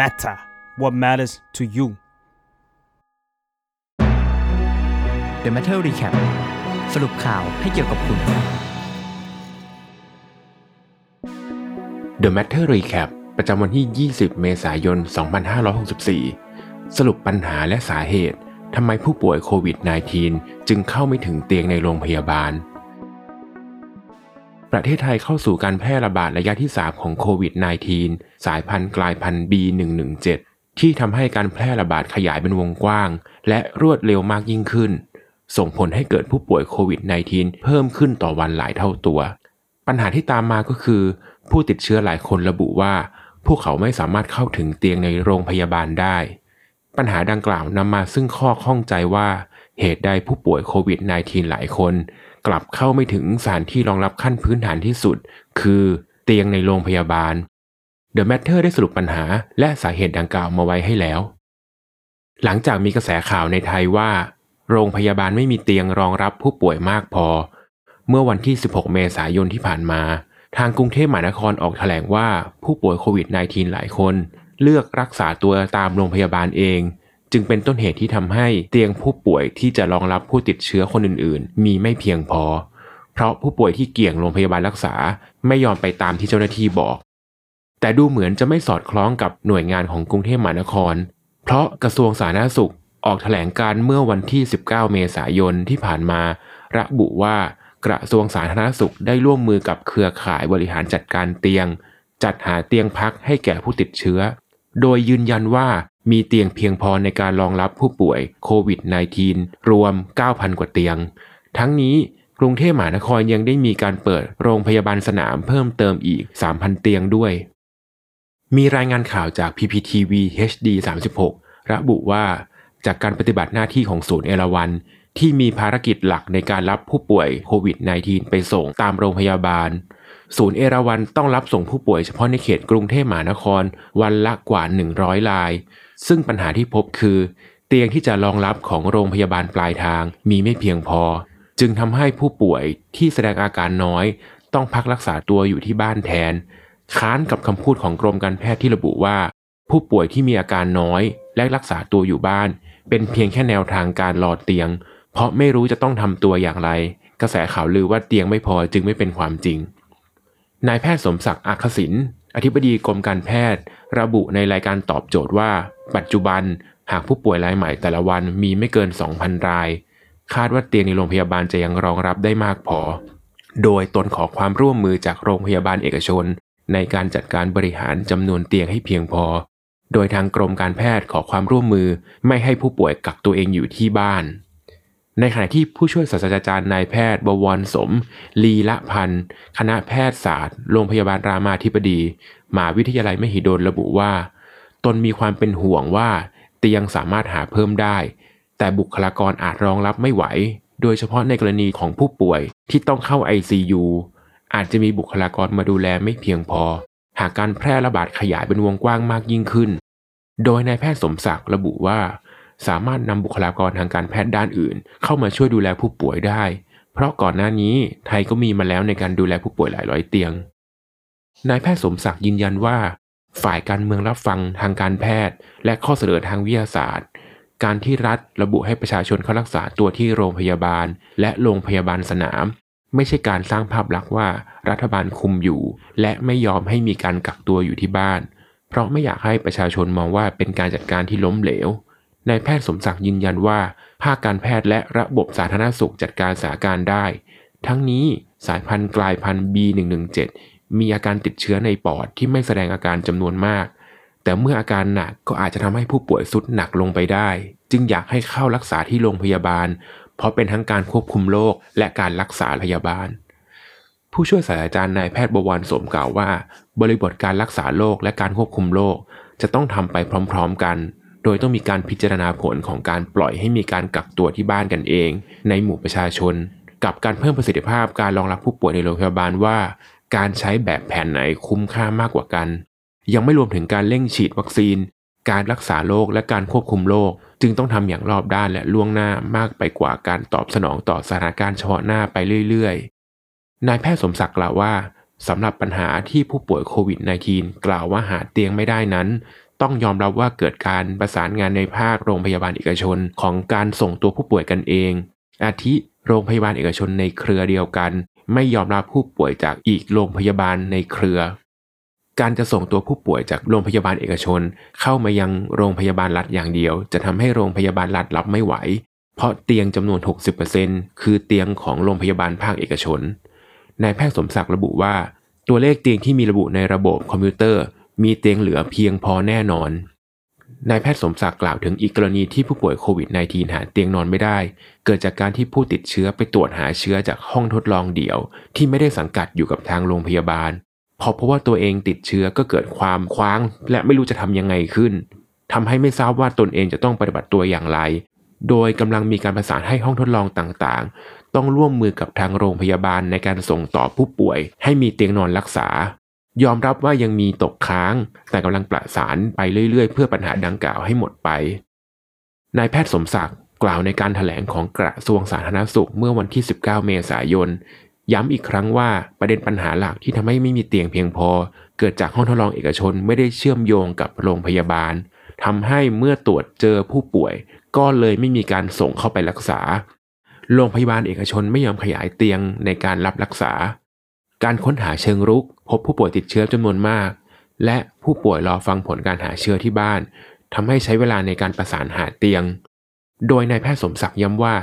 matter what matters to you The Matter Recap สรุปข่าวให้เกี่ยวกับคุณ The Matter Recap ประจำวันที่ 20 เมษายน 2564 สรุปปัญหาและสาเหตุทำไมผู้ป่วยโควิด -19 จึงเข้าไม่ถึงเตียงในโรงพยาบาล ประเทศไทยเข้าสู่การแพร่ระบาดระยะที่ 3 ของโควิด -19 สายพันธุ์กลายพันธุ์ B117 ที่ทำให้การแพร่ระบาดขยายเป็นวงกว้าง และรวดเร็วมากยิ่งขึ้น ส่งผลให้เกิดผู้ป่วยโควิด -19 เพิ่มขึ้นต่อวันหลายเท่าตัว ปัญหาที่ตามมาก็คือ ผู้ติดเชื้อหลายคนระบุว่า พวกเขาไม่สามารถเข้าถึงเตียงในโรงพยาบาลได้ ปัญหาดังกล่าวนำมาซึ่งข้อข้องใจว่าเหตุใดผู้ป่วยโควิด -19 หลายคน กลับเข้าไม่ถึงสถานที่รองรับขั้นพื้นฐานที่สุด คือเตียงในโรงพยาบาล The Matter ได้สรุปปัญหาและสาเหตุดังกล่าวมาไว้ให้แล้ว หลังจากมีกระแสข่าวในไทยว่า โรงพยาบาลไม่มีเตียงรองรับผู้ป่วยมากพอ เมื่อวันที่ 16 เมษายนที่ผ่านมา ทางกรุงเทพมหานครออกแถลงว่าผู้ป่วยโควิด -19 หลายคน เลือกรักษาตัวตามโรงพยาบาลเอง จึงเป็นต้นเหตุที่ทำให้เตียงผู้ป่วยที่จะรองรับผู้ติดเชื้อคนอื่น ๆ มีไม่เพียงพอ เพราะผู้ป่วยที่เกี่ยงโรงพยาบาลรักษาไม่ยอมไปตามที่เจ้าหน้าที่บอก แต่ดูเหมือนจะไม่สอดคล้องกับหน่วยงานของกรุงเทพมหานคร เพราะกระทรวงสาธารณสุขออกแถลงการเมื่อวันที่ 19 เมษายนที่ผ่านมา ระบุว่ากระทรวงสาธารณสุขได้ร่วมมือกับเครือข่ายบริหารจัดการเตียง จัดหาเตียงพักให้แก่ผู้ติดเชื้อ โดยยืนยันว่ามีเตียงเพียงพอในการรองรับผู้ป่วยโควิด -19 รวม 9,000 กว่าเตียง ทั้งนี้กรุงเทพมหานครยังได้มีการเปิดโรงพยาบาลสนามเพิ่มเติมอีก 3,000 เตียงด้วย มีรายงานข่าวจาก PPTV HD 36 ระบุว่า จากการปฏิบัติหน้าที่ของศูนย์เอราวัน ที่มีภารกิจหลักในการรับผู้ป่วยโควิด -19 ไปส่งตามโรงพยาบาล ศูนย์เอราวันต้องรับส่งผู้ป่วยเฉพาะในเขตกรุงเทพมหานครวันละกว่า 100ราย ซึ่งปัญหาที่พบคือ เตียงที่จะรองรับของโรงพยาบาลปลายทางมีไม่เพียงพอ จึงทำให้ผู้ป่วยที่แสดงอาการน้อย ต้องพักรักษาตัวอยู่ที่บ้านแทน ค้านกับคำพูดของกรมการแพทย์ที่ระบุว่า ผู้ป่วยที่มีอาการน้อยและรักษาตัวอยู่บ้าน เป็นเพียงแค่แนวทางการรอเตียง เพราะไม่รู้จะต้องทำตัวอย่างไร กระแสข่าวลือว่าเตียงไม่พอจึงไม่เป็นความจริง นายแพทย์สมศักดิ์อักษินอธิบดีกรมการแพทย์ ระบุในรายการตอบโจทย์ว่า ปัจจุบันหากผู้ป่วยรายใหม่แต่ละวันมีไม่เกิน 2,000 ราย คาดว่าเตียงในโรงพยาบาลจะยังรองรับได้มากพอ โดยตนขอความร่วมมือจากโรงพยาบาลเอกชน ในการจัดการบริหารจำนวนเตียงให้เพียงพอ โดยทางกรมการแพทย์ขอความร่วมมือไม่ให้ผู้ป่วยกักตัวเองอยู่ที่บ้าน ในขณะที่ผู้ช่วยศาสตราจารย์นายแพทย์ บวรสม ลีละพันธ์ คณะแพทยศาสตร์ โรงพยาบาลรามาธิบดีมหาวิทยาลัยมหิดลระบุว่า ตนมีความเป็นห่วงว่า เตียงสามารถหาเพิ่มได้ แต่บุคลากรอาจรองรับไม่ไหว โดยเฉพาะในกรณีของผู้ป่วยที่ต้องเข้า ICU อาจจะมีบุคลากรมาดูแลไม่เพียงพอ หากการแพร่ระบาดขยายเป็นวงกว้างมากยิ่งขึ้น โดยนายแพทย์สมศักดิ์ระบุว่า สามารถนำบุคลากรทางการแพทย์ด้านอื่น เข้ามาช่วยดูแลผู้ป่วยได้ เพราะก่อนหน้านี้ไทยก็มีมาแล้วในการดูแลผู้ป่วยหลายร้อยเตียง นายแพทย์สมศักดิ์ยืนยันว่า ฝ่ายการเมืองรับฟังทางการแพทย์ และข้อเสนอทางวิทยาศาสตร์การที่รัฐระบุให้ประชาชนเข้ารักษาตัวที่โรงพยาบาล และโรงพยาบาลสนาม ไม่ใช่การสร้างภาพลักษณ์ว่ารัฐบาลคุมอยู่ และไม่ยอมให้มีการกักตัวอยู่ที่บ้าน เพราะไม่อยากให้ประชาชนมองว่าเป็นการจัดการที่ล้มเหลวนายแพทย์สมศักดิ์ยืนยันว่า ภาคการแพทย์และระบบสาธารณสุขจัดการสถานการณ์ได้ ทั้งนี้สายพันธุ์กลายพันธุ์ B117 มีอาการติดเชื้อในปอดที่ไม่แสดงอาการจำนวนมาก แต่เมื่ออาการหนักก็อาจจะทำให้ผู้ป่วยสุดหนักลงไปได้ จึงอยากให้เข้ารักษาที่โรงพยาบาล เพราะเป็นทั้งการควบคุมโรคและการรักษาพยาบาล ผู้ช่วยศาสตราจารย์นายแพทย์บวรสมกล่าวว่า บริบทการรักษาโรคและการควบคุมโรคจะต้องทำไปพร้อมๆกัน โดยต้องมีการพิจารณาผลของการปล่อยให้มีการกักตัวที่บ้านกันเอง ในหมู่ประชาชน กับการเพิ่มประสิทธิภาพการรองรับผู้ป่วยในโรงพยาบาลว่า การใช้แบบแผนไหนคุ้มค่ามากกว่ากัน ยังไม่รวมถึงการเร่งฉีดวัคซีน การรักษาโรคและการควบคุมโรคจึงต้องทำอย่างรอบด้านและล่วงหน้ามากไปกว่าการตอบสนองต่อสถานการณ์เฉพาะหน้าไปเรื่อยๆ นายแพทย์สมศักดิ์กล่าวว่าสำหรับปัญหาที่ผู้ป่วยโควิด -19 กล่าวว่าหาเตียงไม่ได้นั้น ต้องยอมรับว่าเกิดการประสานงานในภาคโรงพยาบาลเอกชนของการส่งตัวผู้ป่วยกันเอง อาทิโรงพยาบาลเอกชนในเครือเดียวกัน ไม่ยอมรับผู้ป่วยจากอีกโรงพยาบาลในเครือ การจะส่งตัวผู้ป่วยจากโรงพยาบาลเอกชน เข้ามายังโรงพยาบาลรัฐอย่างเดียว จะทำให้โรงพยาบาลรัฐรับไม่ไหว เพราะเตียงจำนวน 60%คือเตียงของโรงพยาบาลภาคเอกชนนายแพทย์สมศักดิ์ระบุว่า ตัวเลขเตียงที่มีระบุในระบบคอมพิวเตอร์ มีเตียงเหลือเพียงพอแน่นอนนายแพทย์สมศักดิ์กล่าวถึงอีกกรณีที่ผู้ป่วยโควิด -19 หาเตียงนอนไม่ได้ เกิดจากการที่ผู้ติดเชื้อไปตรวจหาเชื้อจากห้องทดลองเดี่ยว ที่ไม่ได้สังกัดอยู่กับทางโรงพยาบาล พอเพราะว่าตัวเองติดเชื้อก็เกิดความคว้าง และไม่รู้จะทำยังไงขึ้นทำให้ไม่ทราบว่าตนเองจะต้องปฏิบัติตัวอย่างไร โดยกำลังมีการประสานให้ห้องทดลองต่างๆ ต้องร่วมมือกับทางโรงพยาบาลในการส่งต่อผู้ป่วย ให้มีเตียงนอนรักษา ยอมรับว่ายังมีตกค้าง แต่กำลังประสานไปเรื่อย ๆ เพื่อปัญหาดังกล่าวให้หมดไป นายแพทย์สมศักดิ์กล่าวในการถแถลงของกระทรวงสาธารณสุขเมื่อวันที่ 19 เมษายน ย้ำอีกครั้งว่าประเด็นปัญหาหลักที่ทำให้ไม่มีเตียงเพียงพอ เกิดจากห้องทดลองเอกชนไม่ได้เชื่อมโยงกับโรงพยาบาลทำให้เมื่อตรวจเจอผู้ป่วย ก็เลยไม่มีการส่งเข้าไปรักษา โรงพยาบาลเอกชนไม่ยอมขยายเตียงในการรับรักษา การค้นหาเชิงรุก พบผู้ป่วยติดเชื้อจำนวนมาก และผู้ป่วยรอฟังผลการหาเชื้อที่บ้านทำให้ใช้เวลาในการประสานหาเตียง โดยนายแพทย์สมศักดิ์ย้ำว่า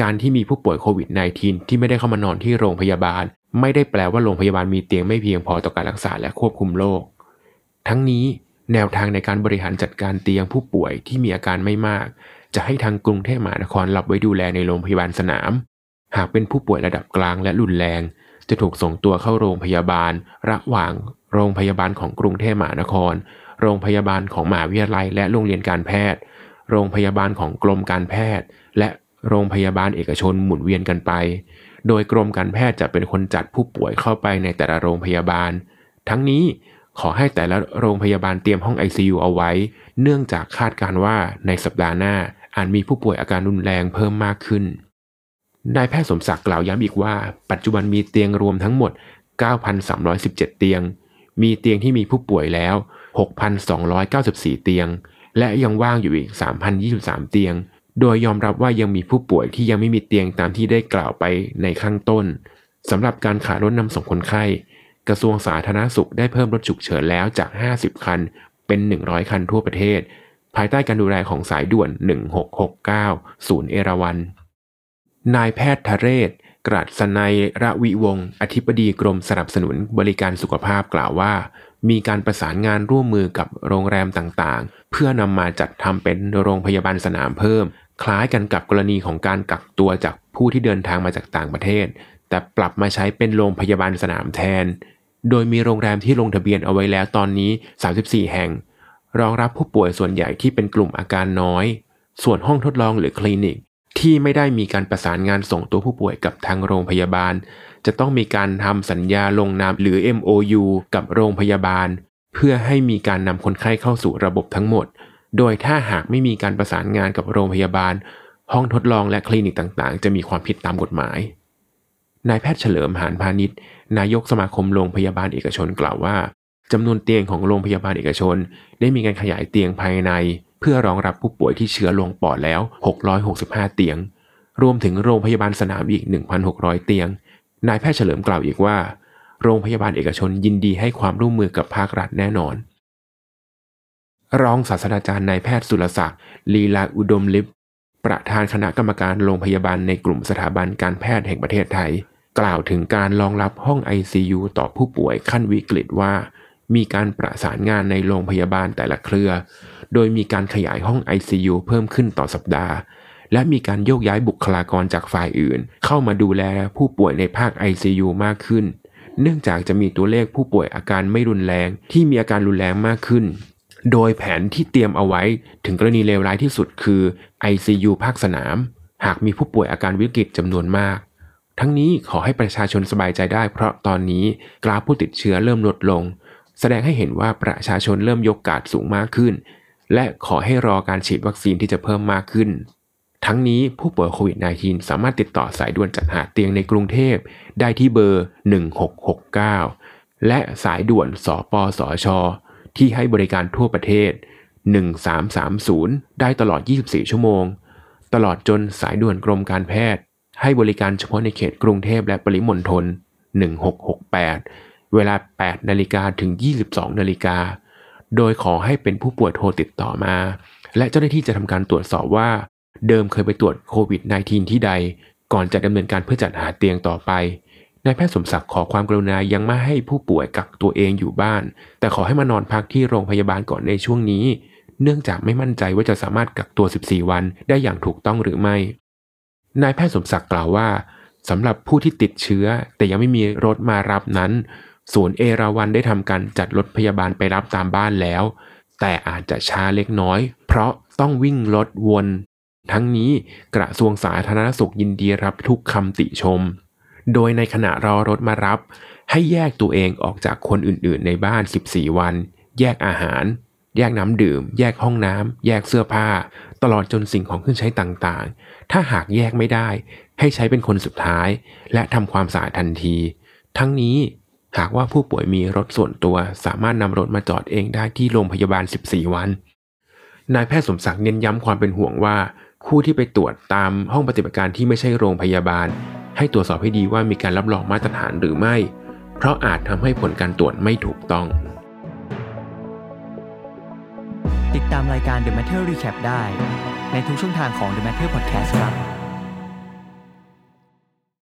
การที่มีผู้ป่วยโควิด -19 ที่ไม่ได้เข้ามานอนที่โรงพยาบาล ไม่ได้แปลว่าโรงพยาบาลมีเตียงไม่เพียงพอต่อการรักษาและควบคุมโรคทั้งนี้แนวทางในการบริหารจัดการเตียงผู้ป่วยที่มีอาการไม่มาก จะให้ทางกรุงเทพมหานครรับไว้ดูแลในโรงพยาบาลสนาม หากเป็นผู้ป่วยระดับกลางและรุนแรง จะถูกส่งตัวเข้าโรงพยาบาล ระหว่างโรงพยาบาลของกรุงเทพมหานคร โรงพยาบาลของมหาวิทยาลัย และโรงเรียนการแพทย์ โรงพยาบาลของกรมการแพทย์ และ โรงพยาบาลเอกชนหมุนเวียนกันไป โดยกรมการแพทย์จะเป็นคนจัดผู้ป่วยเข้าไปในแต่ละโรงพยาบาล ทั้งนี้ขอให้แต่ละโรงพยาบาลเตรียมห้อง ICU เอาไว้ เนื่องจากคาดการว่าในสัปดาห์หน้าอาจมีผู้ป่วยอาการรุนแรงเพิ่มมากขึ้น นายแพทย์สมศักดิ์กล่าวย้ำอีกว่า ปัจจุบันมีเตียงรวมทั้งหมด 9,317 เตียง มีเตียงที่มีผู้ป่วยแล้ว 6,294 เตียง และยังว่างอยู่อีก 3,023 เตียง โดยยอมรับว่ายังมีผู้ป่วยที่ยังไม่มีเตียงตามที่ได้กล่าวไปในข้างต้นสำหรับการขาดรถนำส่งคนไข้ กระทรวงสาธารณสุขได้เพิ่มรถฉุกเฉินแล้วจาก 50 คัน เป็น 100 คันทั่วประเทศ ภายใต้การดูแลของสายด่วน 1669 ศูนย์เอราวัน นายแพทย์ทะเรศ กรัศนัยระวิวงศ์อธิบดีกรมสนับสนุนบริการสุขภาพกล่าวว่า มีการประสานงานร่วมมือกับโรงแรมต่างๆ เพื่อนำมาจัดทำเป็นโรงพยาบาลสนามเพิ่ม คล้ายกันกับกรณีของการกักตัวจากผู้ที่เดินทางมาจากต่างประเทศ แต่ปรับมาใช้เป็นโรงพยาบาลสนามแทน โดยมีโรงแรมที่ลงทะเบียนเอาไว้แล้วตอนนี้ 34 แห่ง รองรับผู้ป่วยส่วนใหญ่ที่เป็นกลุ่มอาการน้อย ส่วนห้องทดลองหรือคลินิก ที่ไม่ได้มีการประสานงานส่งตัวผู้ป่วยกับทางโรงพยาบาล จะต้องมีการทำสัญญาลงนามหรือ MOU กับโรงพยาบาล เพื่อให้มีการนำคนไข้เข้าสู่ระบบทั้งหมด โดยถ้าหากไม่มีการประสานงานกับโรงพยาบาล ห้องทดลองและคลินิกต่างๆ จะมีความผิดตามกฎหมาย นายแพทย์เฉลิมหานพาณิชย์ นายกสมาคมโรงพยาบาลเอกชนกล่าวว่าจำนวนเตียงของโรงพยาบาลเอกชน ได้มีการขยายเตียงภายใน เพื่อรองรับผู้ป่วยที่เชื้อลงปอดแล้ว 665 เตียง รวมถึงโรงพยาบาลสนามอีก 1,600 เตียง นายแพทย์เฉลิมกล่าวอีกว่า โรงพยาบาลเอกชนยินดีให้ความร่วมมือกับภาครัฐแน่นอน รองศาสตราจารย์นายแพทย์สุรศักดิ์ลีลาอุดมลิปประธานคณะกรรมการโรงพยาบาลในกลุ่มสถาบันการแพทย์แห่งประเทศไทย กล่าวถึงการรองรับห้อง ICU ต่อผู้ป่วยขั้นวิกฤตว่า มีการประสานงานในโรงพยาบาลแต่ละเครือ โดยมีการขยายห้อง ICU เพิ่มขึ้นต่อสัปดาห์ และมีการโยกย้ายบุคลากรจากฝ่ายอื่น เข้ามาดูแลผู้ป่วยในภาค ICU มากขึ้น เนื่องจากจะมีตัวเลขผู้ป่วยอาการไม่รุนแรงที่มีอาการรุนแรงมากขึ้น โดยแผนที่เตรียมเอาไว้ถึงกรณีเลวร้ายที่สุดคือ ICU ภาคสนาม หากมีผู้ป่วยอาการวิกฤตจำนวนมาก ทั้งนี้ขอให้ประชาชนสบายใจได้ เพราะตอนนี้กราฟผู้ติดเชื้อเริ่มลดลง แสดงให้เห็นว่าประชาชนเริ่มยกกาดสูงมากขึ้น และขอให้รอการฉีดวัคซีนที่จะเพิ่มมากขึ้น ทั้งนี้ผู้ป่วยโควิด -19 สามารถติดต่อสายด่วนจัดหาเตียงในกรุงเทพได้ที่เบอร์ 1669 และสายด่วนสปสช ที่ให้บริการทั่วประเทศ 1330 ได้ตลอด 24 ชั่วโมง ตลอดจนสายด่วนกรมการแพทย์ ให้บริการเฉพาะในเขตกรุงเทพและปริมณฑล 1668 เวลา 8 นาฬิกาถึง 22 นาฬิกา โดยขอให้เป็นผู้ป่วยโทรติดต่อมา และเจ้าหน้าที่จะทำการตรวจสอบว่า เดิมเคยไปตรวจโควิด -19 ที่ใด ก่อนจะดำเนินการเพื่อจัดหาเตียงต่อไป นายแพทย์สมศักดิ์ขอความกรุณายังไม่ให้ผู้ป่วยกักตัวเองอยู่บ้าน แต่ขอให้มานอนพักที่โรงพยาบาลก่อนในช่วงนี้ เนื่องจากไม่มั่นใจว่าจะสามารถกักตัว 14 วันได้อย่างถูกต้องหรือไม่ นายแพทย์สมศักดิ์กล่าวว่าสำหรับผู้ที่ติดเชื้อ แต่ยังไม่มีรถมารับนั้นศูนย์เอราวันได้ทำการจัดรถพยาบาลไปรับตามบ้านแล้ว แต่อาจจะช้าเล็กน้อย เพราะต้องวิ่งรถวน ทั้งนี้กระทรวงสาธารณสุขยินดีรับทุกคำติชม โดยในขณะรอรถมารับ ให้แยกตัวเองออกจากคนอื่นๆ ในบ้าน 14 วัน แยกอาหาร แยกน้ำดื่ม แยกห้องน้ำ แยกเสื้อผ้า ตลอดจนสิ่งของเครื่องใช้ต่างๆ ถ้าหากแยกไม่ได้ ให้ใช้เป็นคนสุดท้าย และทำความสะอาดทันที ทั้งนี้หากว่าผู้ป่วยมีรถส่วนตัว สามารถนำรถมาจอดเองได้ที่โรงพยาบาล 14 วัน นายแพทย์สมศักดิ์เน้นย้ำความเป็นห่วงว่าผู้ที่ไปตรวจตามห้องปฏิบัติการที่ไม่ใช่โรงพยาบาล ให้ตรวจสอบให้ดีว่ามีการรับรองมาตรฐานหรือไม่ เพราะอาจทำให้ผลการตรวจไม่ถูกต้อง ติดตามรายการ The Matter Recap ได้ ในทุกช่องทางของ The Matter Podcast ครับ